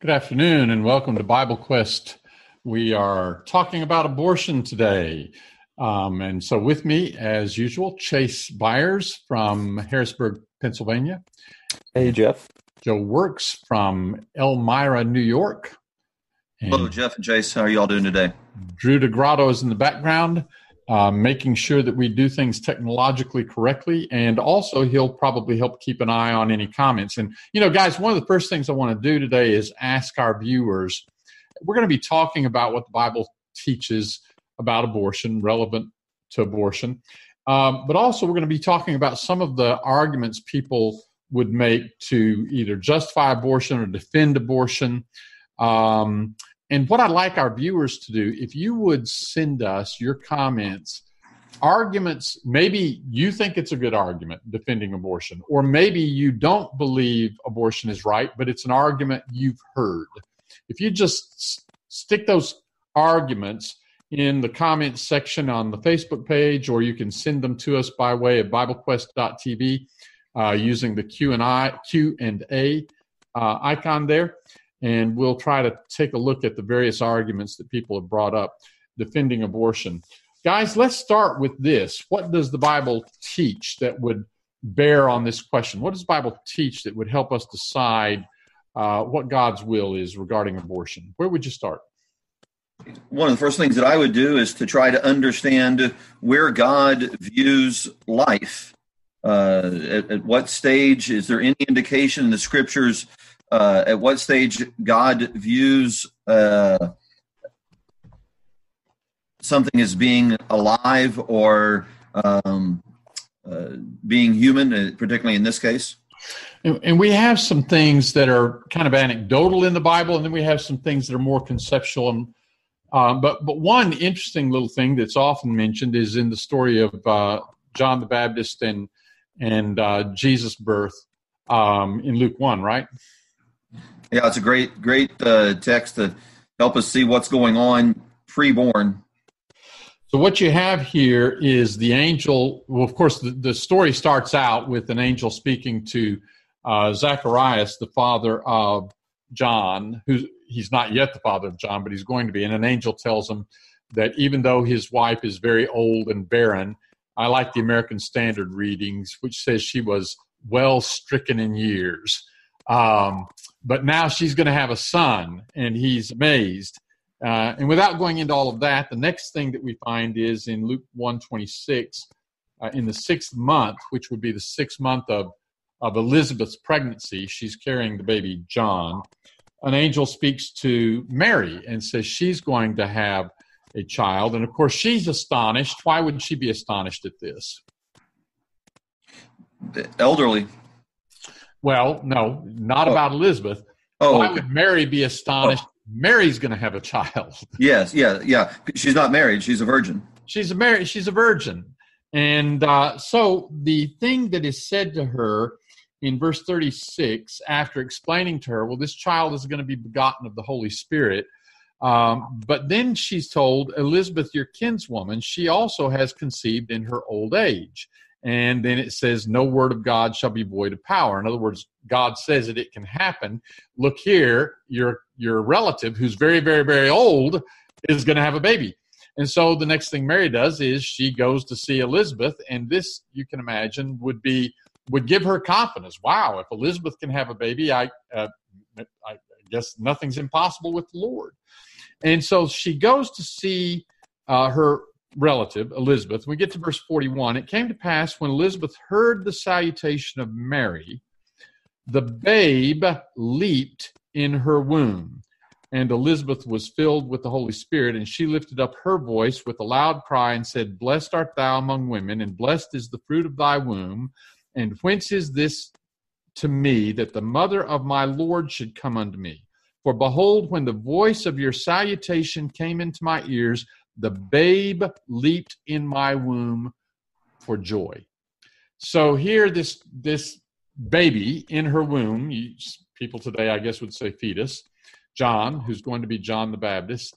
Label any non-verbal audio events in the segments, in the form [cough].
Good afternoon and welcome to Bible Quest. We are talking about abortion today. Um, and so, with me, as usual, Chase Byers from Harrisburg, Pennsylvania. Hey, Jeff. Joe Works from Elmira, New York. And Hello, Jeff and Chase. How are you all doing today? Drew DeGrotto is in the background, uh, making sure that we do things technologically correctly. And also, he'll probably help keep an eye on any comments. And, you know, guys, one of the first things I want to do today is ask our viewers. We're going to be talking about what the Bible teaches about abortion, relevant to abortion. Um, but also, we're going to be talking about some of the arguments people would make to either justify abortion or defend abortion. Um, and what I'd like our viewers to do, if you would send us your comments, arguments, maybe you think it's a good argument defending abortion, or maybe you don't believe abortion is right, but it's an argument you've heard. If you just stick those arguments in the comments section on the Facebook page, or you can send them to us by way of BibleQuest.tv uh, using the Q and I Q and A uh, icon there, and we'll try to take a look at the various arguments that people have brought up defending abortion. Guys, let's start with this. What does the Bible teach that would bear on this question? What does the Bible teach that would help us decide uh, what God's will is regarding abortion? Where would you start? one of the first things that I would do is to try to understand where God views life. Uh, at, at, what stage is there any indication in the scriptures? Uh, at what stage God views uh, something as being alive or um, uh, being human, uh, particularly in this case? And we have some things that are kind of anecdotal in the Bible, and then we have some things that are more conceptual and um, but but one interesting little thing that's often mentioned is in the story of uh, John the Baptist and and uh, Jesus' birth um, in Luke one, right? Yeah, it's a great great uh, text to help us see what's going on pre-born. So what you have here is the angel. Well, of course, the, the story starts out with an angel speaking to uh, Zacharias, the father of John, who he's not yet the father of John, but he's going to be. And an angel tells him that even though his wife is very old and barren, I like the American Standard readings, which says she was well stricken in years. Um, but now she's going to have a son, and he's amazed. Uh, and without going into all of that, the next thing that we find is in Luke 126, uh, in the sixth month, which would be the sixth month of, of Elizabeth's pregnancy, she's carrying the baby John an angel speaks to Mary and says she's going to have a child. And of course, she's astonished. Why would she be astonished at this? Elderly. Well, no, not oh. about Elizabeth. Oh. Why would Mary be astonished? Oh. Mary's going to have a child. [laughs] Yes, yeah, yeah. She's not married. She's a virgin. She's a married. She's a virgin. And uh, so the thing that is said to her in verse 36, after explaining to her, well, this child is going to be begotten of the Holy Spirit. Um, but then she's told, Elizabeth, your kinswoman, she also has conceived in her old age. And then it says, No word of God shall be void of power. In other words, God says that it can happen. Look here, your your relative who's very, very, very old is going to have a baby. And so the next thing Mary does is she goes to see Elizabeth, and this you can imagine would be would give her confidence. Wow, if Elizabeth can have a baby, I, uh, I guess nothing's impossible with the Lord. And so she goes to see uh, her relative, Elizabeth. We get to verse 41. It came to pass when Elizabeth heard the salutation of Mary, the babe leaped in her womb. And Elizabeth was filled with the Holy Spirit, and she lifted up her voice with a loud cry and said, Blessed art thou among women, and blessed is the fruit of thy womb. And whence is this to me that the mother of my Lord should come unto me? For behold, when the voice of your salutation came into my ears, the babe leaped in my womb for joy. So here, this this baby in her womb, you, people today, I guess, would say fetus, John, who's going to be John the Baptist,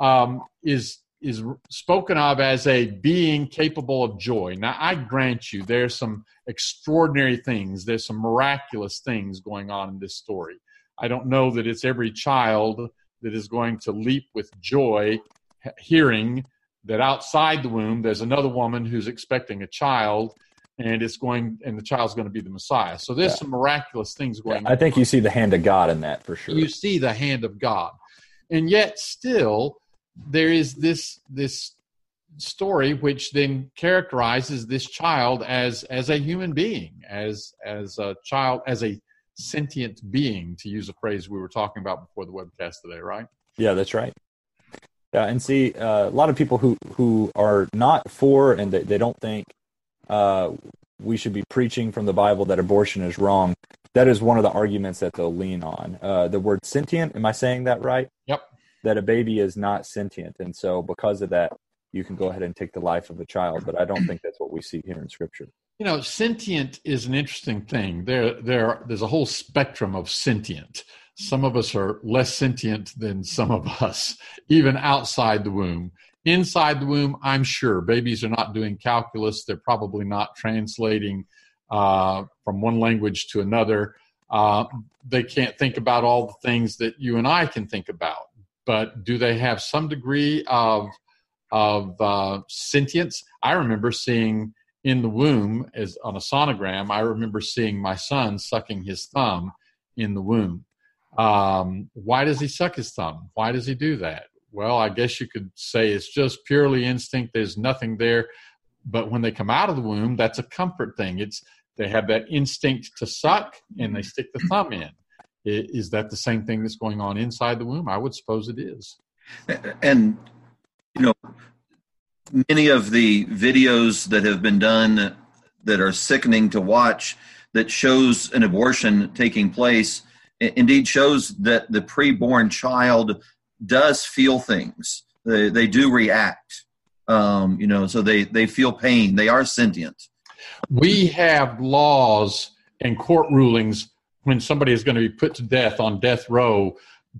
um, is is spoken of as a being capable of joy. Now, I grant you, there's some extraordinary things, there's some miraculous things going on in this story. I don't know that it's every child that is going to leap with joy hearing that outside the womb there's another woman who's expecting a child and it's going and the child's going to be the messiah. So there's yeah. some miraculous things going yeah, i think on. you see the hand of god in that for sure. You see the hand of god. And yet still there is this this story which then characterizes this child as as a human being as as a child as a sentient being to use a phrase we were talking about before the webcast today right? Yeah that's right yeah and see uh, a lot of people who who are not for and they, they don't think uh, we should be preaching from the bible that abortion is wrong that is one of the arguments that they'll lean on. Uh, the word sentient am i saying that right? Yep. That a baby is not sentient and so because of that you can go ahead and take the life of a child but i don't think that's what we see here in scripture. You know sentient is an interesting thing. There there there's a whole spectrum of sentient some of us are less sentient than some of us even outside the womb inside the womb i'm sure babies are not doing calculus they're probably not translating uh, from one language to another uh, they can't think about all the things that you and i can think about but do they have some degree of of uh, sentience? I remember seeing in the womb as on a sonogram. I remember seeing my son sucking his thumb in the womb. Um, why does he suck his thumb? Why does he do that? Well, I guess you could say it's just purely instinct. There's nothing there. But when they come out of the womb, that's a comfort thing. It's they have that instinct to suck and they stick the thumb in. Is that the same thing that's going on inside the womb? I would suppose it is. And, you know, many of the videos that have been done that are sickening to watch that shows an abortion taking place indeed shows that the preborn child does feel things. They, they do react. Um, you know, so they, they feel pain. They are sentient. We have laws and court rulings when somebody is going to be put to death on death row,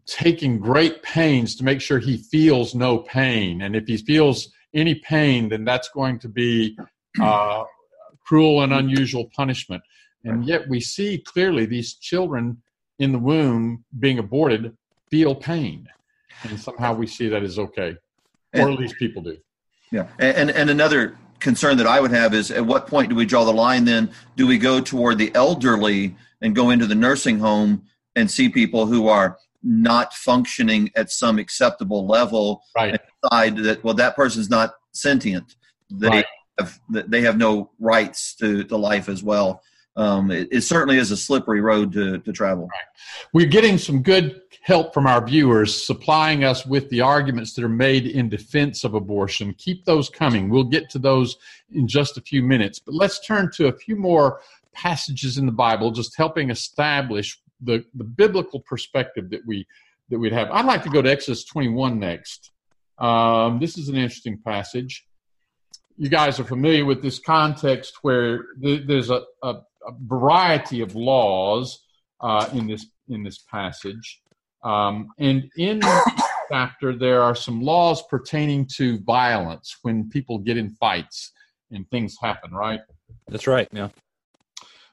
taking great pains to make sure he feels no pain. And if he feels any pain, then that's going to be uh, cruel and unusual punishment. And yet we see clearly these children in the womb being aborted feel pain. And somehow we see that is okay, or at least people do. Yeah. And, and another concern that I would have is at what point do we draw the line then? Do we go toward the elderly and go into the nursing home and see people who are not functioning at some acceptable level right. and decide that well that person's not sentient they right. have they have no rights to, to life as well um, it, it, certainly is a slippery road to, to travel right. we're getting some good help from our viewers supplying us with the arguments that are made in defense of abortion keep those coming we'll get to those in just a few minutes but let's turn to a few more passages in the bible just helping establish the, the biblical perspective that we that we'd have. I'd like to go to Exodus 21 next. Um, this is an interesting passage. You guys are familiar with this context where th- there's a, a, variety of laws uh, in this in this passage, um, and in [coughs] chapter there are some laws pertaining to violence when people get in fights and things happen. Right. That's right. Yeah.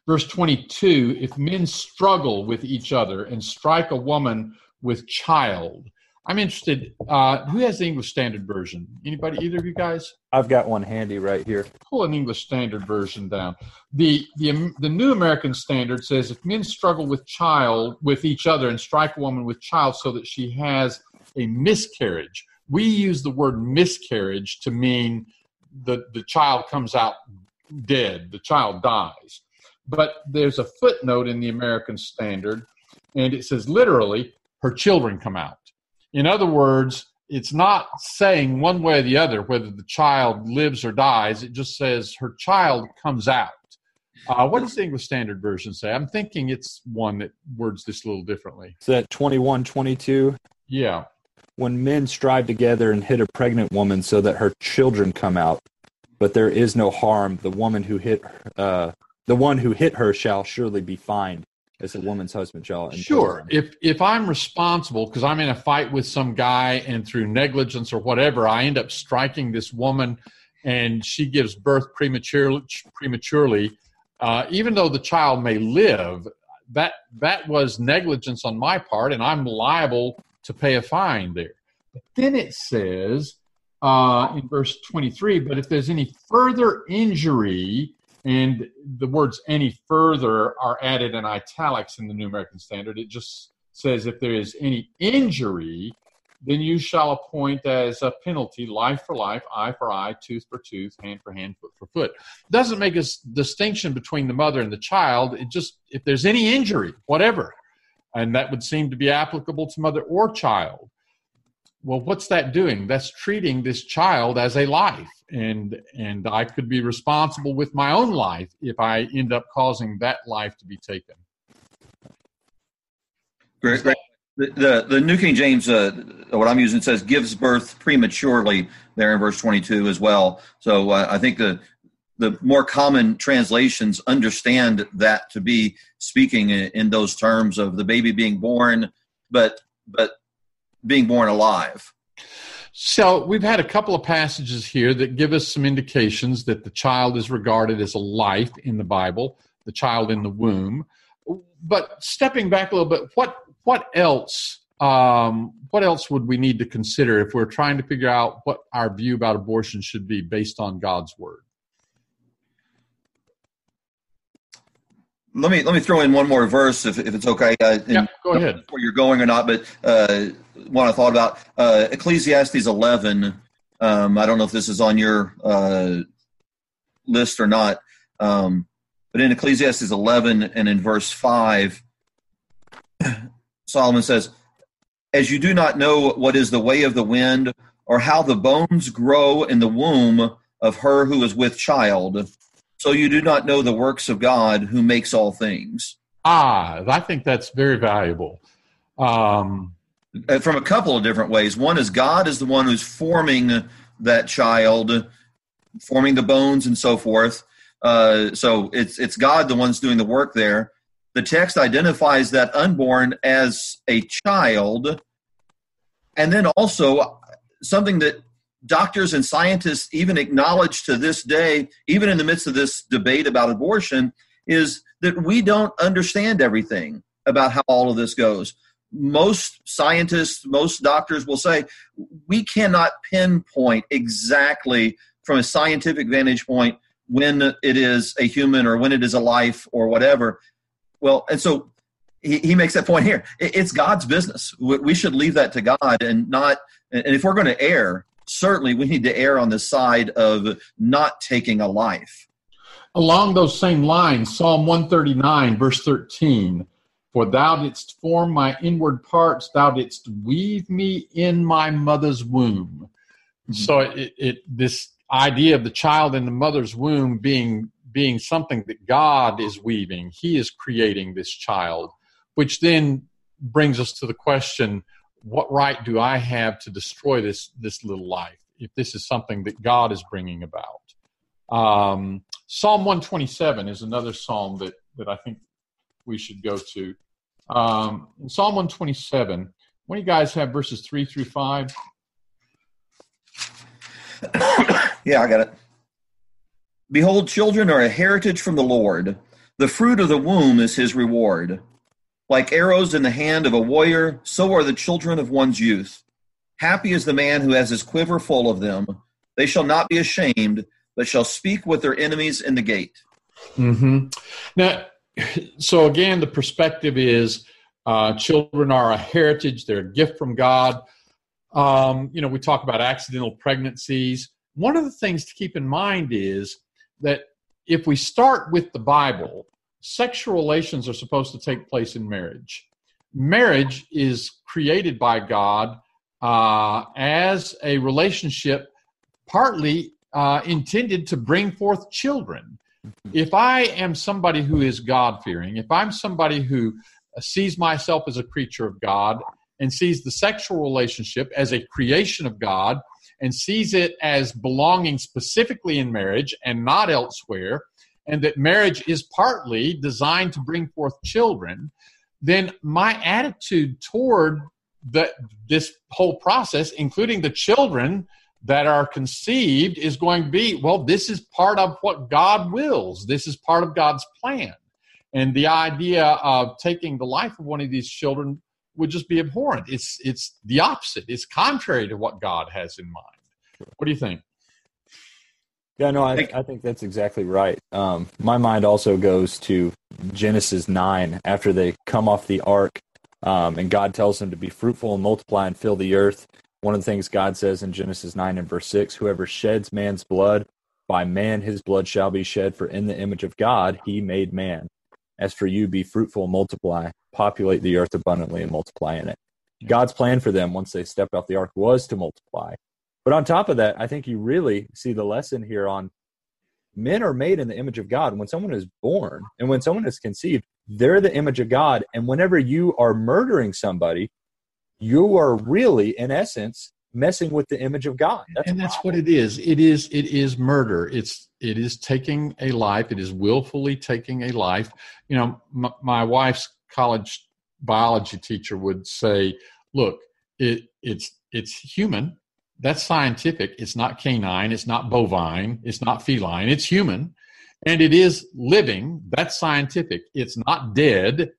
Verse 22 If men struggle with each other and strike a woman with child. I'm interested. Uh, who has the English Standard Version? Anybody? Either of you guys? I've got one handy right here. Pull an English Standard Version down. The the the New American Standard says if men struggle with child with each other and strike a woman with child so that she has a miscarriage. We use the word miscarriage to mean the the child comes out dead. The child dies. But there's a footnote in the American Standard, and it says literally, her children come out. In other words, it's not saying one way or the other whether the child lives or dies. It just says her child comes out. Uh, what does the English Standard Version say? I'm thinking it's one that words this a little differently. Is that 2122? Yeah. When men strive together and hit a pregnant woman so that her children come out, but there is no harm, the woman who hit uh, the one who hit her shall surely be fined as a woman's husband shall. Sure. If if I'm responsible because I'm in a fight with some guy and through negligence or whatever, I end up striking this woman and she gives birth prematurely, prematurely uh, even though the child may live, that that was negligence on my part, and I'm liable to pay a fine there. But then it says uh, in verse 23, but if there's any further injury, and the words any further are added in italics in the New American Standard, it just says if there is any injury, then you shall appoint as a penalty life for life, eye for eye, tooth for tooth, hand for hand, foot for foot. It doesn't make a distinction between the mother and the child. It just, if there's any injury, whatever, and that would seem to be applicable to mother or child. Well, what's that doing? That's treating this child as a life, and and I could be responsible with my own life if I end up causing that life to be taken. Great, great. The, the, New King James, uh, what I'm using, says gives birth prematurely there in verse 22 as well. So uh, I think the the more common translations understand that to be speaking in, in those terms of the baby being born, but but being born alive. So we've had a couple of passages here that give us some indications that the child is regarded as a life in the Bible, the child in the womb. But stepping back a little bit, what what else um, what else would we need to consider if we're trying to figure out what our view about abortion should be based on God's word? Let me let me throw in one more verse if, if it's okay. Uh, yeah, go ahead. Where you're going or not, but uh, one I thought about uh, Ecclesiastes 11. Um, I don't know if this is on your uh, list or not, um, but in Ecclesiastes 11 and in verse 5, [clears throat] Solomon says, As you do not know what is the way of the wind, or how the bones grow in the womb of her who is with child, so you do not know the works of God who makes all things. Ah, I think that's very valuable. Um, uh, From a couple of different ways. One is God is the one who's forming that child, forming the bones and so forth. Uh, so it's it's God the one's doing the work there the text identifies that unborn as a child. And then also something that doctors and scientists even acknowledge to this day, even in the midst of this debate about abortion, is that we don't understand everything about how all of this goes. Most scientists, most doctors will say we cannot pinpoint exactly from a scientific vantage point when it is a human or when it is a life or whatever. Well, and so he, he makes that point here. it's God's business. We should leave that to God and not, and if we're going to err, certainly we need to err on the side of not taking a life. Along those same lines, Psalm 139, verse 13 For thou didst form my inward parts, thou didst weave me in my mother's womb. Mm-hmm. So it, it, this idea of the child in the mother's womb being being something that God is weaving. He is creating this child, which then brings us to the question what right do I have to destroy this, this little life if this is something that God is bringing about? Um, psalm 127 is another psalm that, that I think we should go to. Um, Psalm 127, when you guys have verses 3 through 5? [coughs] yeah, I got it. Behold, children are a heritage from the Lord. The fruit of the womb is his reward. Like arrows in the hand of a warrior, so are the children of one's youth. Happy is the man who has his quiver full of them. They shall not be ashamed, but shall speak with their enemies in the gate. Mm-hmm. Now, so again, the perspective is uh, children are a heritage, they're a gift from God. Um, you know, we talk about accidental pregnancies. One of the things to keep in mind is that if we start with the Bible, sexual relations are supposed to take place in marriage. Marriage is created by God uh, as a relationship partly uh, intended to bring forth children. Mm-hmm. If I am somebody who is God fearing, if I'm somebody who sees myself as a creature of God and sees the sexual relationship as a creation of God and sees it as belonging specifically in marriage and not elsewhere, and that marriage is partly designed to bring forth children, then my attitude toward the, this whole process, including the children that are conceived, is going to be well, this is part of what God wills, this is part of God's plan. And the idea of taking the life of one of these children would just be abhorrent. It's it's the opposite. It's contrary to what God has in mind. What do you think? Yeah, no, I, I think that's exactly right. Um, my mind also goes to Genesis 9 after they come off the ark um, and God tells them to be fruitful and multiply and fill the earth. One of the things God says in Genesis 9 and verse 6 whoever sheds man's blood, by man his blood shall be shed, for in the image of God he made man. As for you, be fruitful and multiply, populate the earth abundantly and multiply in it. God's plan for them once they stepped off the ark was to multiply. But on top of that, I think you really see the lesson here on men are made in the image of God. When someone is born and when someone is conceived, they're the image of God. And whenever you are murdering somebody, you are really, in essence, messing with the image of God. That's and that's what it is. It is it is murder. It's it is taking a life. It is willfully taking a life. You know, my, my wife's college biology teacher would say, "Look, it it's it's human. That's scientific. It's not canine. It's not bovine. It's not feline. It's human." And it is living. That's scientific. It's not dead.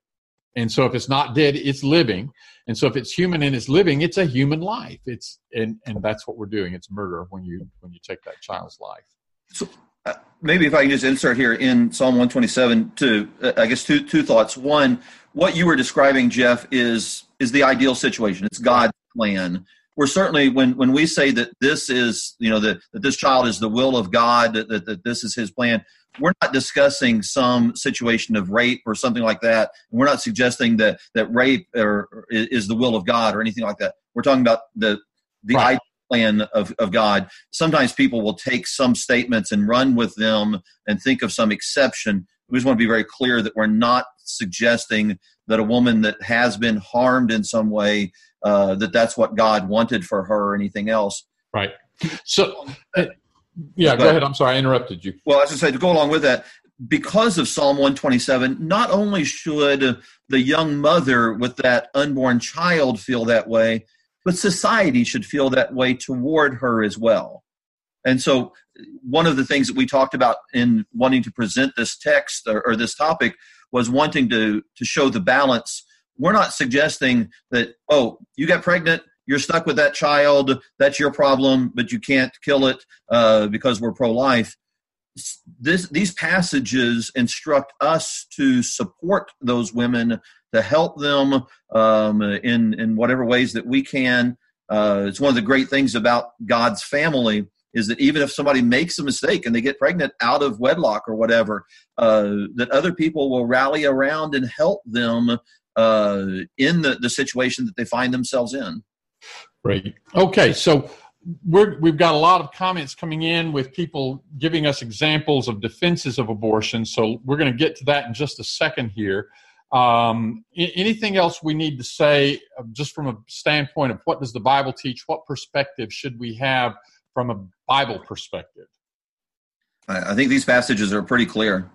And so if it's not dead, it's living. And so if it's human and it's living, it's a human life. It's and and that's what we're doing. It's murder when you when you take that child's life. So uh, maybe if I can just insert here in Psalm 127 to uh, I guess two two thoughts. One, what you were describing, Jeff, is is the ideal situation. It's God's plan. We're certainly when when we say that this is you know that, that this child is the will of God, that, that, that this is His plan we're not discussing some situation of rape or something like that. We're not suggesting that that rape or, or is the will of God or anything like that. We're talking about the the right. plan of, of God. Sometimes people will take some statements and run with them and think of some exception. We just want to be very clear that we're not suggesting that a woman that has been harmed in some way uh, that that's what God wanted for her or anything else. Right. So, uh, yeah, go ahead. I'm sorry, I interrupted you. Well, as I say, to go along with that, because of Psalm 127, not only should the young mother with that unborn child feel that way, but society should feel that way toward her as well. And so, one of the things that we talked about in wanting to present this text or, or this topic was wanting to, to show the balance. We're not suggesting that, oh, you got pregnant, you're stuck with that child. That's your problem, but you can't kill it uh, because we're pro life. This, these passages instruct us to support those women, to help them um, in, in whatever ways that we can. Uh, it's one of the great things about God's family is that even if somebody makes a mistake and they get pregnant out of wedlock or whatever, uh, that other people will rally around and help them uh, in the, the situation that they find themselves in. Right. Okay, so we're, we've got a lot of comments coming in with people giving us examples of defenses of abortion. So we're going to get to that in just a second here. Um, anything else we need to say, uh, just from a standpoint of what does the Bible teach? What perspective should we have from a Bible perspective? I think these passages are pretty clear.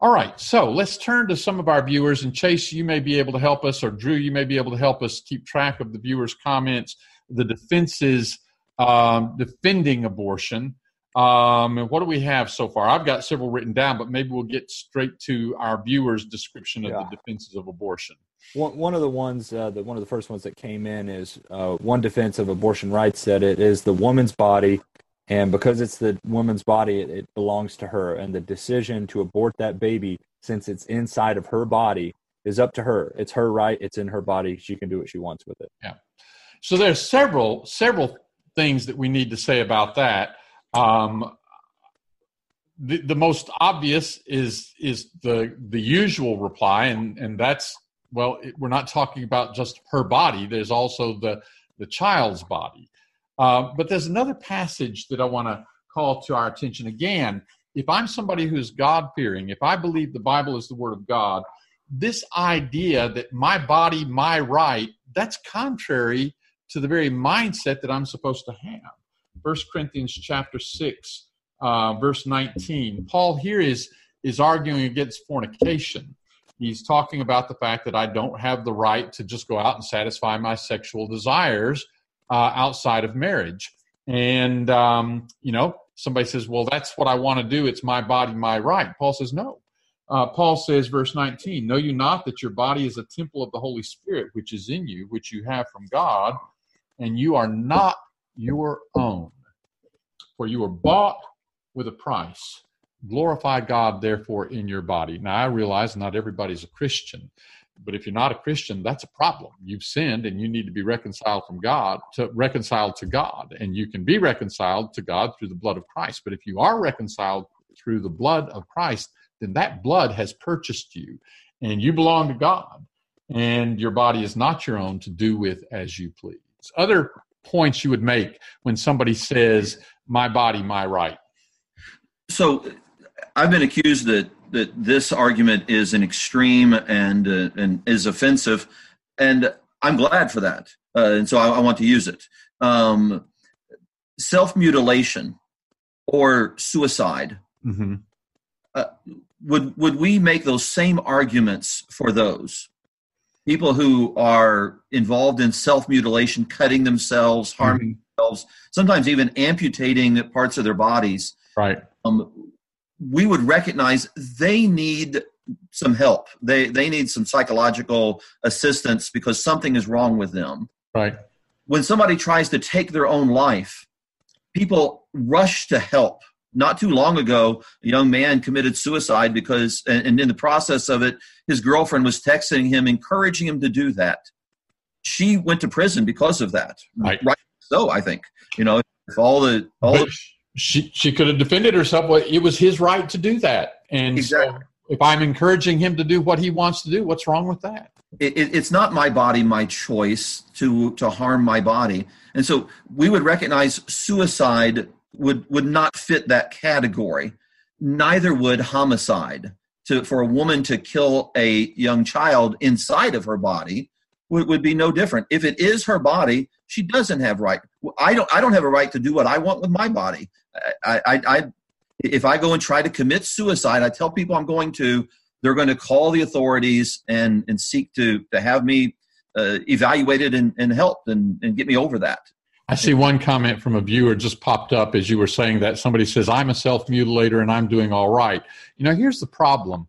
All right, so let's turn to some of our viewers. And Chase, you may be able to help us, or Drew, you may be able to help us keep track of the viewers' comments, the defenses um, defending abortion. Um, and what do we have so far? I've got several written down, but maybe we'll get straight to our viewers' description of yeah. the defenses of abortion. One, one of the ones, uh, the, one of the first ones that came in is uh, one defense of abortion rights that it is the woman's body and because it's the woman's body it, it, belongs to her. And the decision to abort that baby since it's inside of her body is up to her. It's her right. It's in her body. She can do what she wants with it. Yeah. So there's several several things that we need to say about that. Um, the, the most obvious is is the the usual reply and and that's well it, we're not talking about just her body. There's also the the child's body uh, but there's another passage that I want to call to our attention again. If I'm somebody who's God fearing, if I believe the Bible is the Word of God, this idea that my body, my right, that's contrary to the very mindset that I'm supposed to have. First Corinthians chapter 6, uh, verse 19. Paul here is, is arguing against fornication. He's talking about the fact that I don't have the right to just go out and satisfy my sexual desires uh, outside of marriage. And, um, you know, somebody says, well, that's what I want to do. It's my body, my right. Paul says, no. Uh, Paul says, verse 19, Know you not that your body is a temple of the Holy Spirit, which is in you, which you have from God, and you are not your own? For you were bought with a price. Glorify God, therefore, in your body. Now, I realize not everybody's a Christian, but if you're not a Christian, that's a problem. You've sinned and you need to be reconciled from God to reconciled to God. And you can be reconciled to God through the blood of Christ. But if you are reconciled through the blood of Christ, then that blood has purchased you and you belong to God. And your body is not your own to do with as you please. Other points you would make when somebody says, My body, my right. So I've been accused that that this argument is an extreme and uh, and is offensive, and I'm glad for that, uh, and so I, I, want to use it. Um, Self mutilation or suicide. Mm-hmm. Uh, would would we make those same arguments for those people who are involved in self mutilation, cutting themselves, harming mm-hmm. themselves, sometimes even amputating parts of their bodies? Right. Um, we would recognize they need some help. They they need some psychological assistance because something is wrong with them. Right. When somebody tries to take their own life, people rush to help. Not too long ago, a young man committed suicide because, and in the process of it, his girlfriend was texting him, encouraging him to do that. She went to prison because of that. Right. right so, I think you know, if all the all the she she could have defended herself. Well, it was his right to do that, and exactly. so if I'm encouraging him to do what he wants to do, what's wrong with that? It, it, it's not my body, my choice to to harm my body, and so we would recognize suicide would would not fit that category. Neither would homicide. To for a woman to kill a young child inside of her body would, would be no different. If it is her body, she doesn't have right. I don't. I don't have a right to do what I want with my body. I, I, I if I go and try to commit suicide, I tell people I'm going to. They're going to call the authorities and and seek to to have me uh, evaluated and, and helped and, and get me over that. I see one comment from a viewer just popped up as you were saying that. Somebody says, I'm a self mutilator and I'm doing all right. You know, here's the problem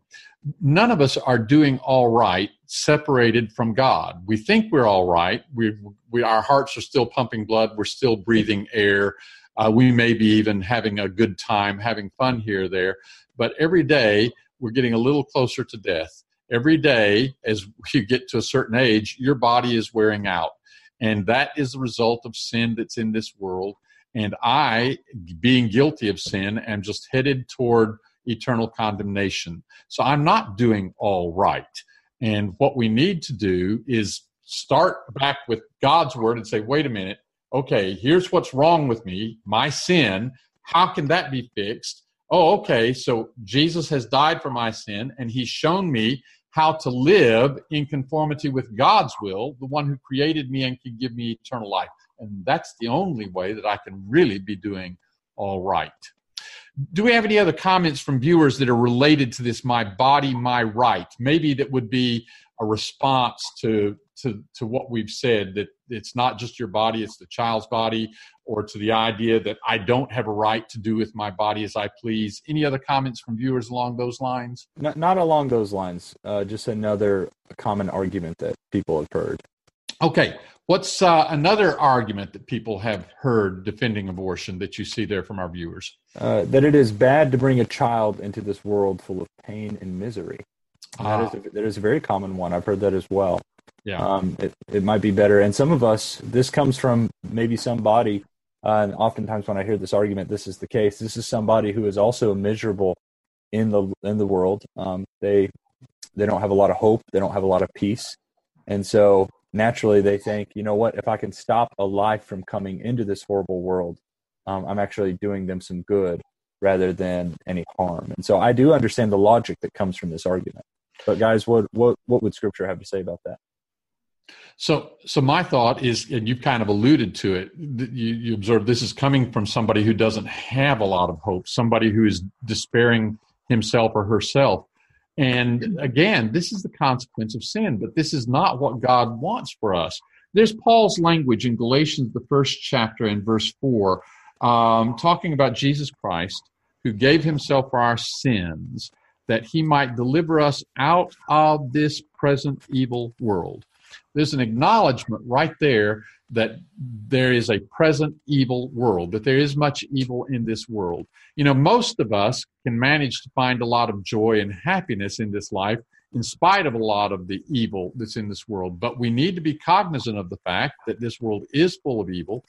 none of us are doing all right separated from God. We think we're all right. We, we our hearts are still pumping blood. We're still breathing air. Uh, we may be even having a good time, having fun here there. But every day we're getting a little closer to death. Every day, as [laughs] you get to a certain age, your body is wearing out. And that is the result of sin that's in this world. And I, being guilty of sin, am just headed toward eternal condemnation. So I'm not doing all right. And what we need to do is start back with God's word and say, wait a minute, okay, here's what's wrong with me, my sin. How can that be fixed? Oh, okay, so Jesus has died for my sin and he's shown me how to live in conformity with God's will, the one who created me and can give me eternal life. And that's the only way that I can really be doing all right. Do we have any other comments from viewers that are related to this my body, my right? Maybe that would be a response to to to what we've said that it's not just your body, it's the child's body, or to the idea that I don't have a right to do with my body as I please. Any other comments from viewers along those lines? Not, not along those lines. Uh, just another common argument that people have heard. Okay, what's uh, another argument that people have heard defending abortion that you see there from our viewers? Uh, that it is bad to bring a child into this world full of pain and misery. And that, is ah. a, that is a very common one. I've heard that as well. Yeah. Um, it, it might be better. And some of us, this comes from maybe somebody, uh, and oftentimes when I hear this argument, this is the case. This is somebody who is also miserable in the in the world. Um, they they don't have a lot of hope. They don't have a lot of peace, and so naturally they think, you know what, if I can stop a life from coming into this horrible world, um, I'm actually doing them some good rather than any harm. And so I do understand the logic that comes from this argument. But guys, what what what would Scripture have to say about that? So, so my thought is, and you've kind of alluded to it. You, you observe this is coming from somebody who doesn't have a lot of hope, somebody who is despairing himself or herself. And again, this is the consequence of sin, but this is not what God wants for us. There's Paul's language in Galatians, the first chapter, in verse 4, um, talking about Jesus Christ, who gave himself for our sins that he might deliver us out of this present evil world. There's an acknowledgement right there that there is a present evil world, that there is much evil in this world. You know, most of us can manage to find a lot of joy and happiness in this life in spite of a lot of the evil that's in this world. But we need to be cognizant of the fact that this world is full of evil.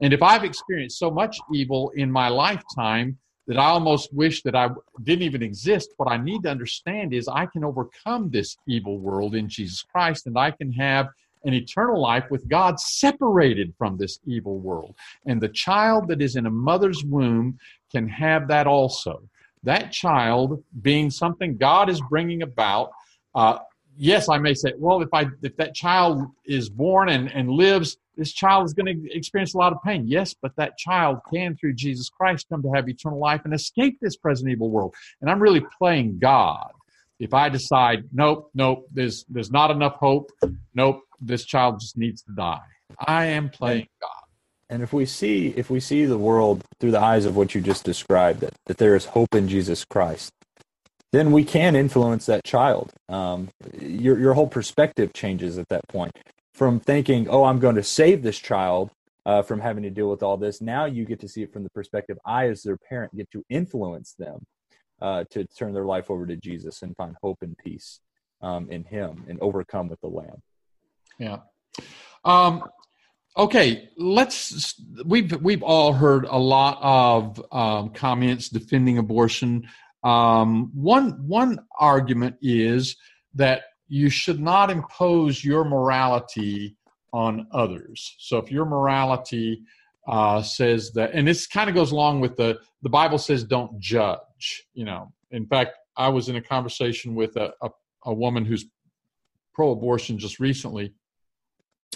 And if I've experienced so much evil in my lifetime that I almost wish that I didn't even exist, what I need to understand is I can overcome this evil world in Jesus Christ and I can have an eternal life with God separated from this evil world. And the child that is in a mother's womb can have that also. That child being something God is bringing about. Uh, yes, I may say, well, if I if that child is born and, and lives, this child is going to experience a lot of pain. Yes, but that child can, through Jesus Christ, come to have eternal life and escape this present evil world. And I'm really playing God. If I decide, nope, nope, there's there's not enough hope, nope, this child just needs to die. I am playing God. And if we see if we see the world through the eyes of what you just described, that, that there is hope in Jesus Christ, then we can influence that child. Um, your your whole perspective changes at that point. From thinking, "Oh, I'm going to save this child uh, from having to deal with all this," now you get to see it from the perspective I, as their parent, get to influence them uh, to turn their life over to Jesus and find hope and peace um, in Him and overcome with the Lamb. Yeah. Um, okay, let's. We've we've all heard a lot of um, comments defending abortion. Um, one one argument is that you should not impose your morality on others. So if your morality uh, says that, and this kind of goes along with the the Bible says don't judge. You know, in fact, I was in a conversation with a, a, a woman who's pro-abortion just recently,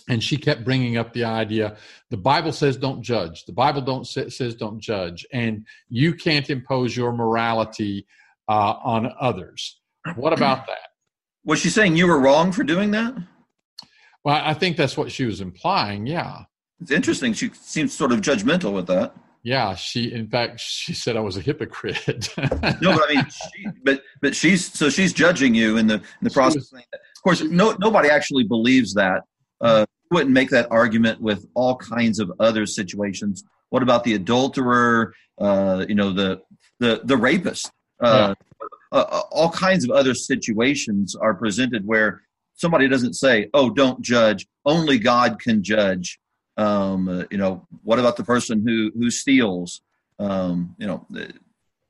and she kept bringing up the idea the bible says don't judge. The bible don't say, says don't judge. And you can't impose your morality uh, on others. What about [clears throat] that? Was she saying you were wrong for doing that? Well i think that's what she was implying yeah. It's interesting. She seems sort of judgmental with that. Yeah she in fact she said i was a hypocrite. No but i mean she, but but she's so she's judging you in the in the process was, of course no nobody actually believes that uh, wouldn't make that argument with all kinds of other situations. What about the adulterer? Uh, you know, the the the rapist. Uh, yeah. Uh, uh, all kinds of other situations are presented where somebody doesn't say, "Oh, don't judge. Only God can judge." Um, you know, what about the person who who steals? Um, you know, you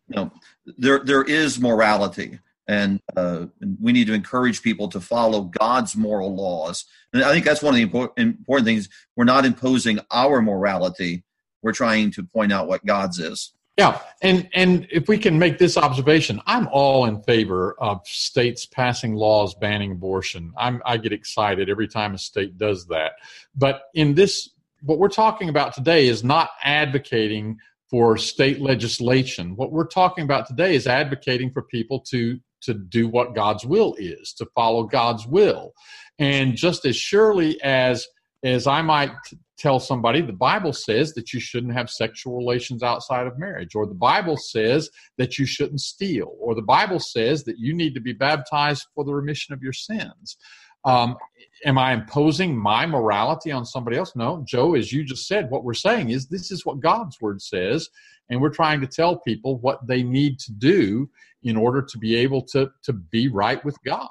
know, there there is morality and, uh, and, we need to encourage people to follow God's moral laws. And I think that's one of the important, important things. We're not imposing our morality; we're trying to point out what God's is. Yeah, and and if we can make this observation, I'm all in favor of states passing laws banning abortion. I'm I get excited every time a state does that. But in this, what we're talking about today is not advocating for state legislation. What we're talking about today is advocating for people to to do what God's will is, to follow God's will. And just as surely as as I might tell somebody, the Bible says that you shouldn't have sexual relations outside of marriage, or the Bible says that you shouldn't steal, or the Bible says that you need to be baptized for the remission of your sins. Um, am I imposing my morality on somebody else? No, Joe, as you just said, what we're saying is this is what God's word says, and we're trying to tell people what they need to do in order to be able to, to be right with God.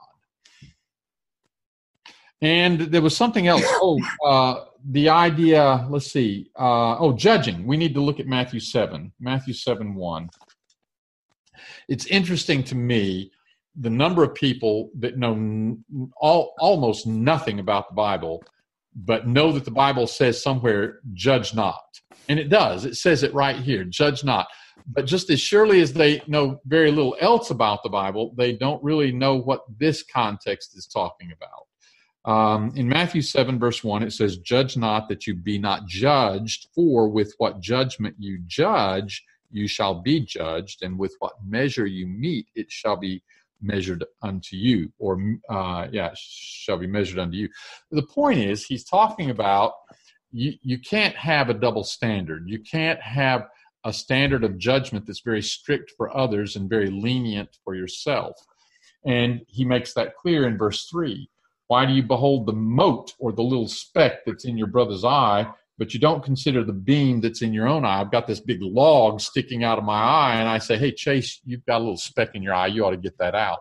And there was something else. [coughs] Oh, uh, the idea, let's see. Uh, oh, judging. We need to look at Matthew 7, Matthew 7 1. It's interesting to me the number of people that know n- all, almost nothing about the Bible, but know that the Bible says somewhere, judge not. And it does. It says it right here, judge not. But just as surely as they know very little else about the Bible, they don't really know what this context is talking about. Um, in Matthew 7, verse 1, it says, Judge not that you be not judged, for with what judgment you judge, you shall be judged, and with what measure you meet, it shall be measured unto you, or, uh, yeah, shall be measured unto you. The point is, he's talking about you, you can't have a double standard. You can't have a standard of judgment that's very strict for others and very lenient for yourself. And he makes that clear in verse 3. Why do you behold the mote or the little speck that's in your brother's eye, but you don't consider the beam that's in your own eye? I've got this big log sticking out of my eye, and I say, Hey, Chase, you've got a little speck in your eye. You ought to get that out.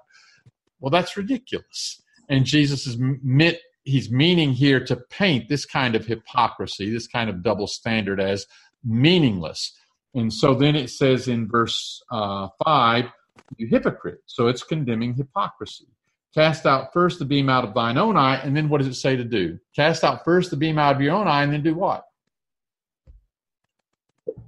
Well, that's ridiculous. And Jesus is meant he's meaning here to paint this kind of hypocrisy, this kind of double standard as meaningless. And so then it says in verse uh, 5, you hypocrite. So it's condemning hypocrisy. Cast out first the beam out of thine own eye, and then what does it say to do? Cast out first the beam out of your own eye, and then do what?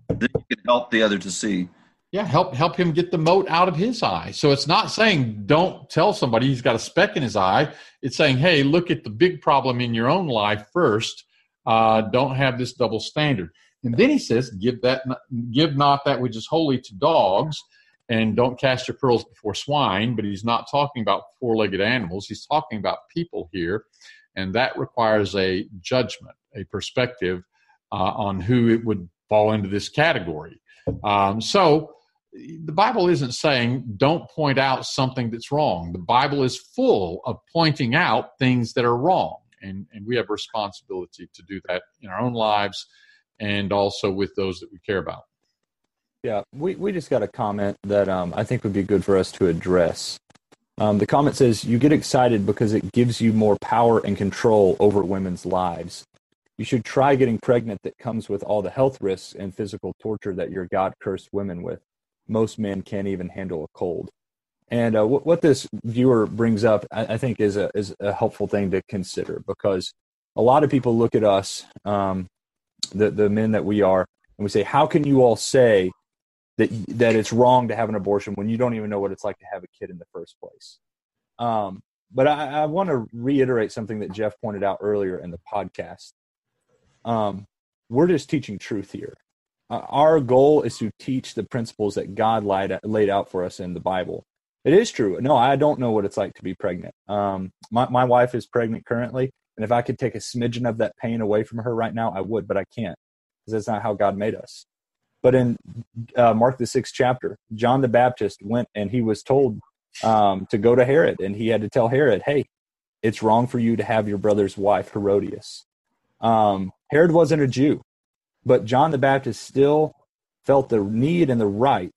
Then you can help the other to see. Yeah, help help him get the mote out of his eye. So it's not saying don't tell somebody he's got a speck in his eye. It's saying, hey, look at the big problem in your own life first. Uh, don't have this double standard. And then he says, give that give not that which is holy to dogs, and don't cast your pearls before swine. But he's not talking about four-legged animals. He's talking about people here, and that requires a judgment, a perspective uh, on who it would fall into this category. Um, so the Bible isn't saying don't point out something that's wrong. The Bible is full of pointing out things that are wrong. And, and we have a responsibility to do that in our own lives and also with those that we care about. Yeah, we, we just got a comment that um, I think would be good for us to address. Um, the comment says, You get excited because it gives you more power and control over women's lives. You should try getting pregnant that comes with all the health risks and physical torture that your God cursed women with most men can't even handle a cold. And uh, what, what this viewer brings up, I, I, think, is a is a helpful thing to consider because a lot of people look at us, um, the the men that we are, and we say, "How can you all say that that it's wrong to have an abortion when you don't even know what it's like to have a kid in the first place?" Um, but I, I want to reiterate something that Jeff pointed out earlier in the podcast. Um, we're just teaching truth here uh, our goal is to teach the principles that God laid, laid out for us in the Bible. It is true. No, I don't know what it's like to be pregnant. Um, my, my wife is pregnant currently, and if I could take a smidgen of that pain away from her right now, I would, but I can't because that's not how God made us. But in uh, Mark the sixth chapter, John the Baptist went and he was told um, to go to Herod, and he had to tell Herod, "Hey, it's wrong for you to have your brother's wife, Herodias." Um, Herod wasn't a Jew. But John the Baptist still felt the need and the right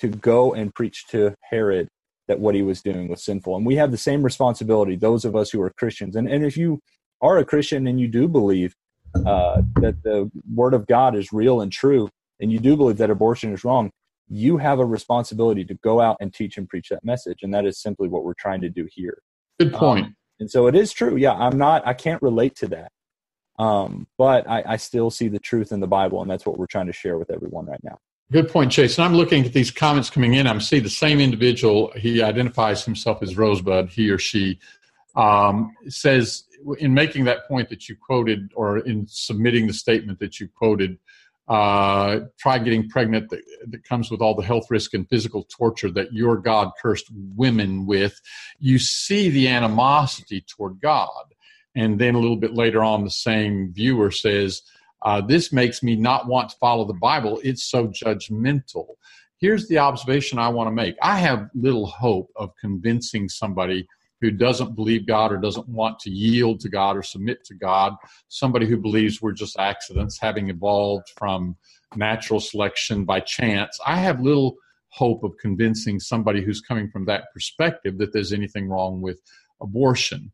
to go and preach to Herod that what he was doing was sinful. And we have the same responsibility, those of us who are Christians. And, and if you are a Christian and you do believe uh, that the word of God is real and true, and you do believe that abortion is wrong, you have a responsibility to go out and teach and preach that message. And that is simply what we're trying to do here. Good point. Um, and so it is true. Yeah, I'm not, I can't relate to that. Um, but I, I still see the truth in the Bible, and that's what we're trying to share with everyone right now. Good point, Chase. And I'm looking at these comments coming in. I'm seeing the same individual. He identifies himself as Rosebud. He or she um, says, in making that point that you quoted, or in submitting the statement that you quoted, uh, try getting pregnant that, that, comes with all the health risk and physical torture that your God cursed women with. You see the animosity toward God. And then a little bit later on, the same viewer says, uh, This makes me not want to follow the Bible. It's so judgmental. Here's the observation I want to make I have little hope of convincing somebody who doesn't believe God or doesn't want to yield to God or submit to God, somebody who believes we're just accidents having evolved from natural selection by chance. I have little hope of convincing somebody who's coming from that perspective that there's anything wrong with abortion.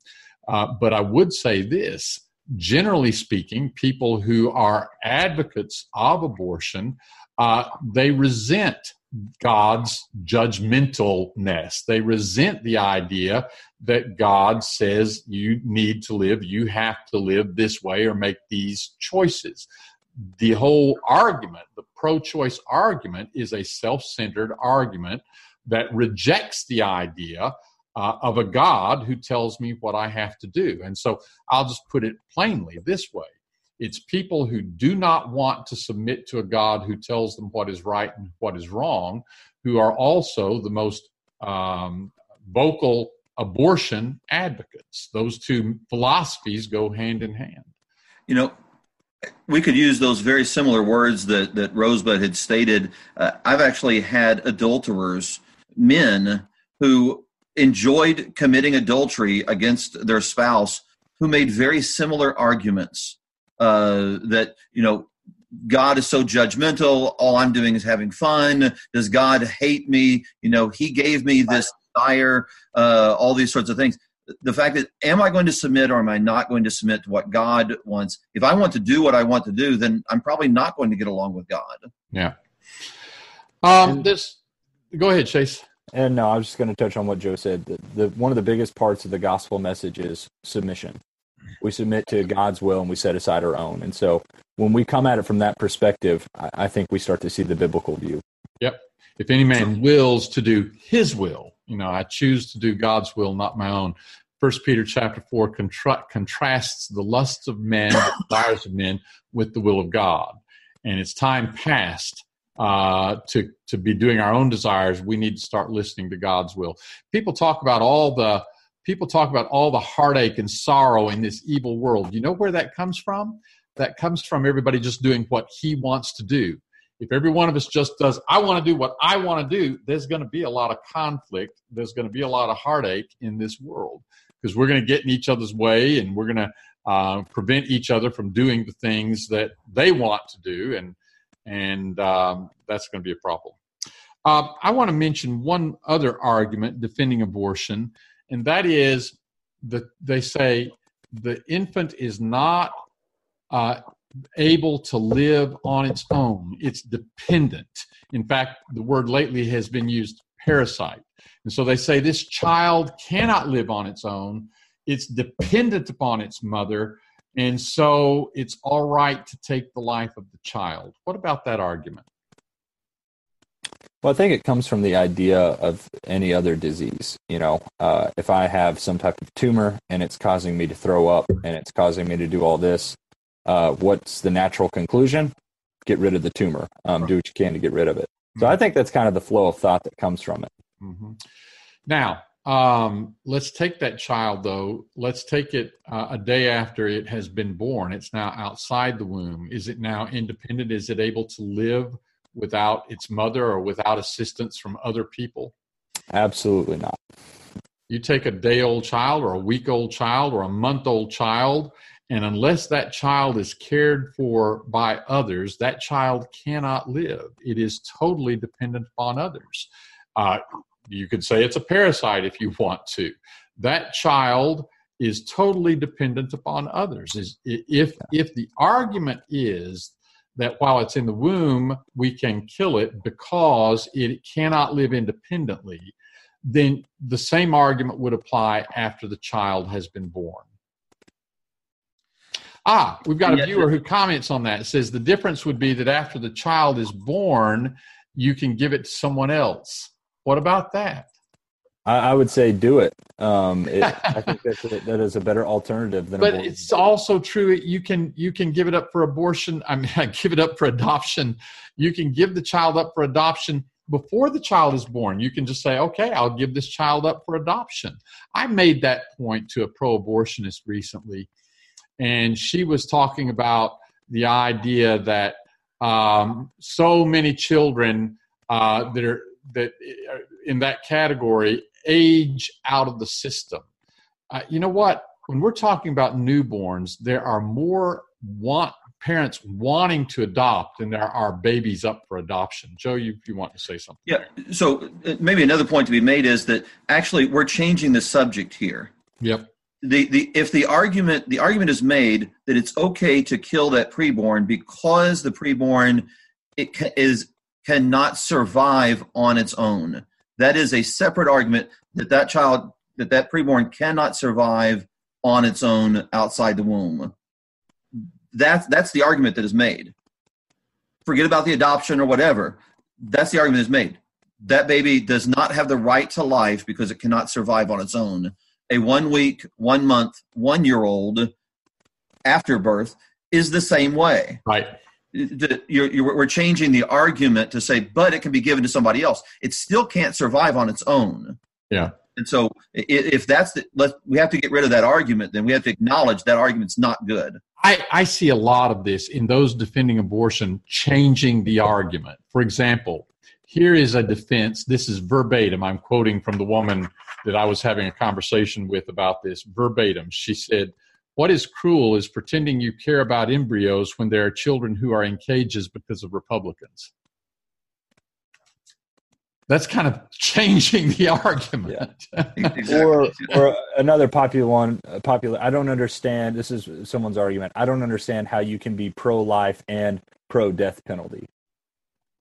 Uh, but I would say this generally speaking, people who are advocates of abortion, uh, they resent God's judgmentalness. They resent the idea that God says you need to live, you have to live this way or make these choices. The whole argument, the pro choice argument, is a self centered argument that rejects the idea uh, of a God who tells me what I have to do. And so I'll just put it plainly this way it's people who do not want to submit to a God who tells them what is right and what is wrong, who are also the most um, vocal abortion advocates. Those two philosophies go hand in hand. You know, we could use those very similar words that, that Rosebud had stated. Uh, I've actually had adulterers, men who enjoyed committing adultery against their spouse, who made very similar arguments uh, that, you know, God is so judgmental. All I'm doing is having fun. Does God hate me? You know, He gave me this desire, uh, all these sorts of things the fact that am I going to submit or am I not going to submit to what God wants? If I want to do what I want to do, then I'm probably not going to get along with God. Yeah. Um, this. Go ahead, Chase. And no, I was just going to touch on what Joe said. The, the one of the biggest parts of the gospel message is submission. We submit to God's will and we set aside our own. And so when we come at it from that perspective, I, I think we start to see the biblical view. Yep. If any man wills to do his will, you know, I choose to do God's will, not my own. First Peter chapter four contra- contrasts the lusts of men, the desires of men, with the will of God, and it's time past uh, to to be doing our own desires. We need to start listening to God's will. People talk about all the people talk about all the heartache and sorrow in this evil world. You know where that comes from? That comes from everybody just doing what he wants to do if every one of us just does, I want to do what I want to do, there's going to be a lot of conflict. There's going to be a lot of heartache in this world because we're going to get in each other's way and we're going to uh, prevent each other from doing the things that they want to do. And, and um, that's going to be a problem. Uh, I want to mention one other argument defending abortion, and that is that they say the infant is not uh, able to live on its own. It's dependent. In fact, the word lately has been used parasite. And so they say this child cannot live on its own. It's dependent upon its mother. And so it's all right to take the life of the child. What about that argument? Well, I think it comes from the idea of any other disease. You know, uh, if I have some type of tumor and it's causing me to throw up and it's causing me to do all this, uh, what's the natural conclusion? Get rid of the tumor. Um, do what you can to get rid of it. So I think that's kind of the flow of thought that comes from it. Mm-hmm. Now, um, let's take that child though. Let's take it uh, a day after it has been born. It's now outside the womb. Is it now independent? Is it able to live without its mother or without assistance from other people? Absolutely not. You take a day old child or a week old child or a month old child and unless that child is cared for by others, that child cannot live. It is totally dependent upon others. Uh, you could say it's a parasite if you want to. That child is totally dependent upon others. Is if if the argument is that while it's in the womb, we can kill it because it cannot live independently, then the same argument would apply after the child has been born. Ah, we've got a viewer who comments on that. It says the difference would be that after the child is born, you can give it to someone else. What about that? I, I would say do it. Um, it [laughs] I think that's a, that is a better alternative than. But abortion. it's also true. You can you can give it up for abortion. I mean, [laughs] give it up for adoption. You can give the child up for adoption before the child is born. You can just say, "Okay, I'll give this child up for adoption." I made that point to a pro-abortionist recently and she was talking about the idea that um, so many children uh, that are that in that category age out of the system. Uh, you know what? When we're talking about newborns, there are more want parents wanting to adopt than there are babies up for adoption. Joe, you, you want to say something? Yeah. So uh, maybe another point to be made is that actually we're changing the subject here. Yep the, the if the argument the argument is made that it's okay to kill that preborn because the preborn it ca- is cannot survive on its own that is a separate argument that that child that that preborn cannot survive on its own outside the womb. That's that's the argument that is made. Forget about the adoption or whatever. That's the argument that is made. That baby does not have the right to life because it cannot survive on its own. A one week, one month, one year old after birth is the same way. Right. You're, you're, we're changing the argument to say, but it can be given to somebody else. It still can't survive on its own. Yeah. And so, if that's the, let we have to get rid of that argument. Then we have to acknowledge that argument's not good. I, I see a lot of this in those defending abortion changing the argument. For example, here is a defense. This is verbatim. I'm quoting from the woman that I was having a conversation with about this verbatim. She said, What is cruel is pretending you care about embryos when there are children who are in cages because of Republicans that's kind of changing the [laughs] argument. Yeah. exactly. Or, or another popular one, uh, popular. I don't understand. This is someone's argument. I don't understand how you can be pro-life and pro-death penalty.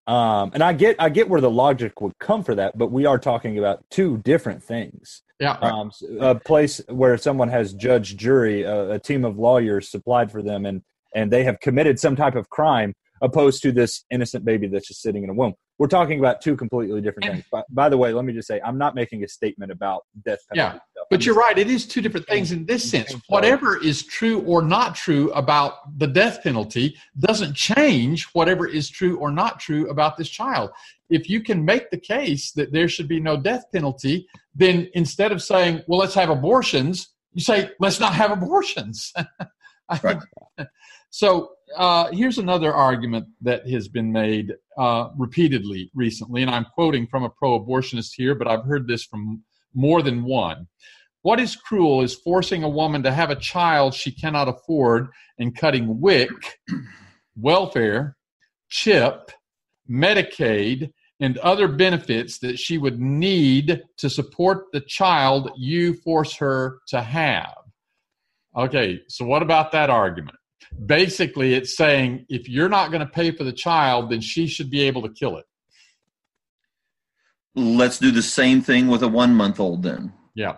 Um, and I get, I get where the logic would come for that, but we are talking about two different things. Yeah. Um, a place where someone has judge, jury, a, a team of lawyers supplied for them, and and they have committed some type of crime, opposed to this innocent baby that's just sitting in a womb we're talking about two completely different things. By, by, the way, let me just say, I'm not making a statement about death penalty. Yeah, stuff. but you're right. It is two different things in this sense. Whatever is true or not true about the death penalty doesn't change whatever is true or not true about this child. If you can make the case that there should be no death penalty, then instead of saying, well, let's have abortions, you say, let's not have abortions. [laughs] right. [laughs] So uh, here's another argument that has been made uh, repeatedly recently, and I'm quoting from a pro abortionist here, but I've heard this from more than one. What is cruel is forcing a woman to have a child she cannot afford and cutting WIC, [clears throat] welfare, CHIP, Medicaid, and other benefits that she would need to support the child you force her to have. Okay, so what about that argument? Basically it's saying if you're not going to pay for the child then she should be able to kill it. Let's do the same thing with a one month old then. Yeah.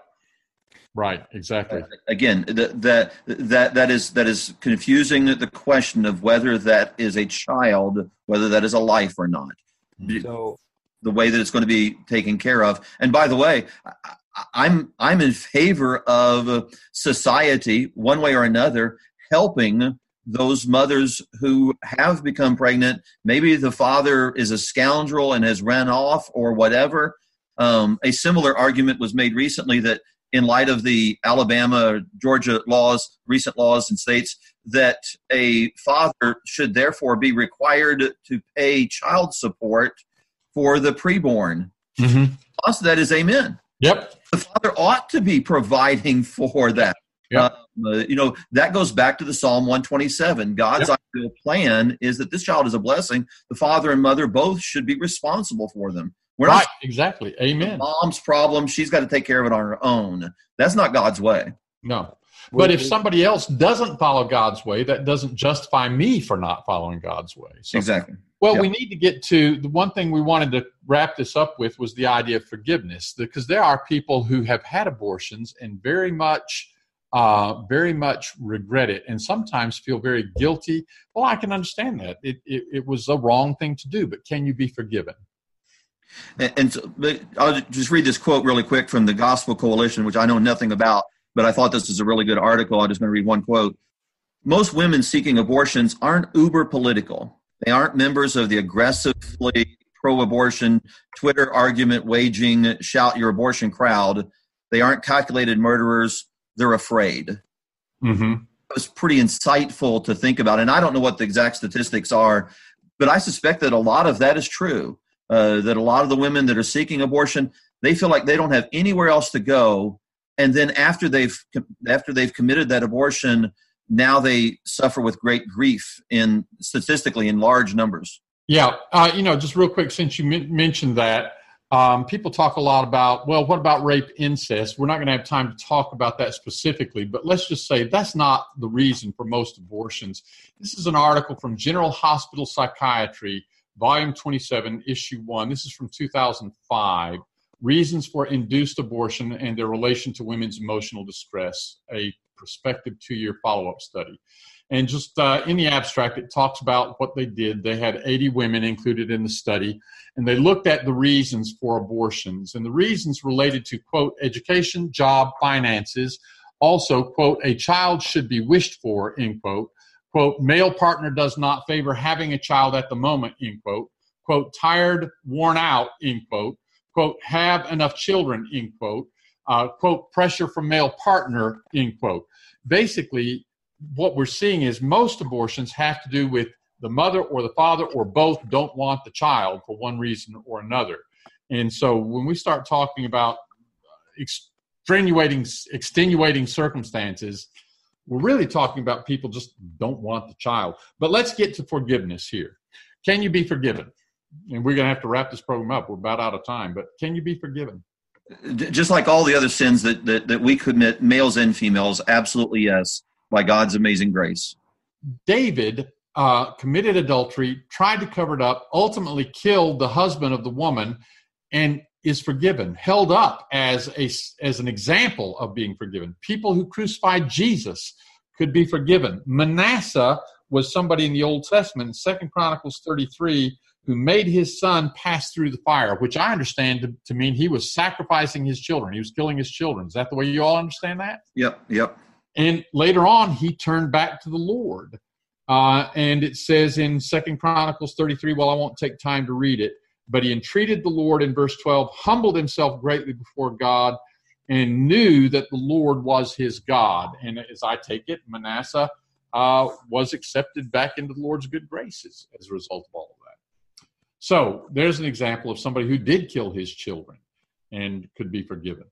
Right exactly. Uh, again that that that that is that is confusing the question of whether that is a child whether that is a life or not. Mm-hmm. So the way that it's going to be taken care of. And by the way i'm i'm in favor of society one way or another helping those mothers who have become pregnant. Maybe the father is a scoundrel and has ran off or whatever. Um, a similar argument was made recently that, in light of the Alabama, Georgia laws, recent laws and states, that a father should therefore be required to pay child support for the preborn. Mm-hmm. Also, that is amen. Yep. The father ought to be providing [laughs] for that. Um, uh, Uh, you know, that goes back to the Psalm 127. God's yep. ideal plan is that this child is a blessing. The father and mother both should be responsible for them. We're right, not exactly. Amen. Mom's problem, she's got to take care of it on her own. That's not God's way. No. But if somebody else doesn't follow God's way, that doesn't justify me for not following God's way. So, exactly. Well, we need to get to the one thing we wanted to wrap this up with was the idea of forgiveness, because there are people who have had abortions and very much uh, very much regret it and sometimes feel very guilty. Well, I can understand that. It, it, it was a wrong thing to do, but can you be forgiven? And, and so, I'll just read this quote really quick from the Gospel Coalition, which I know nothing about, but I thought this was a really good article. I'm just going to read one quote. Most women seeking abortions aren't uber political. They aren't members of the aggressively pro abortion Twitter argument waging shout your abortion crowd. They aren't calculated murderers they're afraid. Mm-hmm. It was pretty insightful to think about. And I don't know what the exact statistics are, but I suspect that a lot of that is true. Uh, that a lot of the women that are seeking abortion, they feel like they don't have anywhere else to go. And then after they've after they've committed that abortion, now they suffer with great grief in statistically in large numbers. Yeah, uh, you know, just real quick, since you m- mentioned that, um, people talk a lot about, well, what about rape incest? We're not going to have time to talk about that specifically, but let's just say that's not the reason for most abortions. This is an article from General Hospital Psychiatry, Volume 27, Issue 1. This is from 2005 Reasons for Induced Abortion and Their Relation to Women's Emotional Distress, a prospective two year follow up study. And just uh, in the abstract, it talks about what they did. They had 80 women included in the study, and they looked at the reasons for abortions. And the reasons related to, quote, education, job, finances. Also, quote, a child should be wished for, end quote. Quote, male partner does not favor having a child at the moment, end quote. Quote, tired, worn out, end quote. Quote, have enough children, end quote uh, quote, pressure from male partner, end quote. Basically, what we're seeing is most abortions have to do with the mother or the father or both don't want the child for one reason or another. And so when we start talking about extenuating, extenuating circumstances, we're really talking about people just don't want the child. But let's get to forgiveness here. Can you be forgiven? And we're going to have to wrap this program up. We're about out of time, but can you be forgiven? Just like all the other sins that, that, that we commit, males and females, absolutely yes, by God's amazing grace. David uh, committed adultery, tried to cover it up, ultimately killed the husband of the woman, and is forgiven, held up as a as an example of being forgiven. People who crucified Jesus could be forgiven. Manasseh was somebody in the Old Testament, Second Chronicles 33, who made his son pass through the fire, which I understand to, to, mean he was sacrificing his children. He was killing his children. Is that the way you all understand that? Yep, yep. And later on, he turned back to the Lord. Uh, and it says in Second Chronicles 33, well, I won't take time to read it, but he entreated the Lord in verse 12, humbled himself greatly before God, and knew that the Lord was his God. And as I take it, Manasseh uh, was accepted back into the Lord's good graces as a result of all of that. So there's an example of somebody who did kill his children and could be forgiven.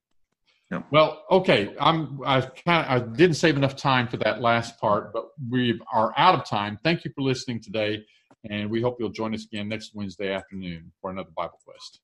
Yep. Well, okay. I'm. I kind. I didn't save enough time for that last part, but we are out of time. Thank you for listening today, and we hope you'll join us again next Wednesday afternoon for another Bible Quest.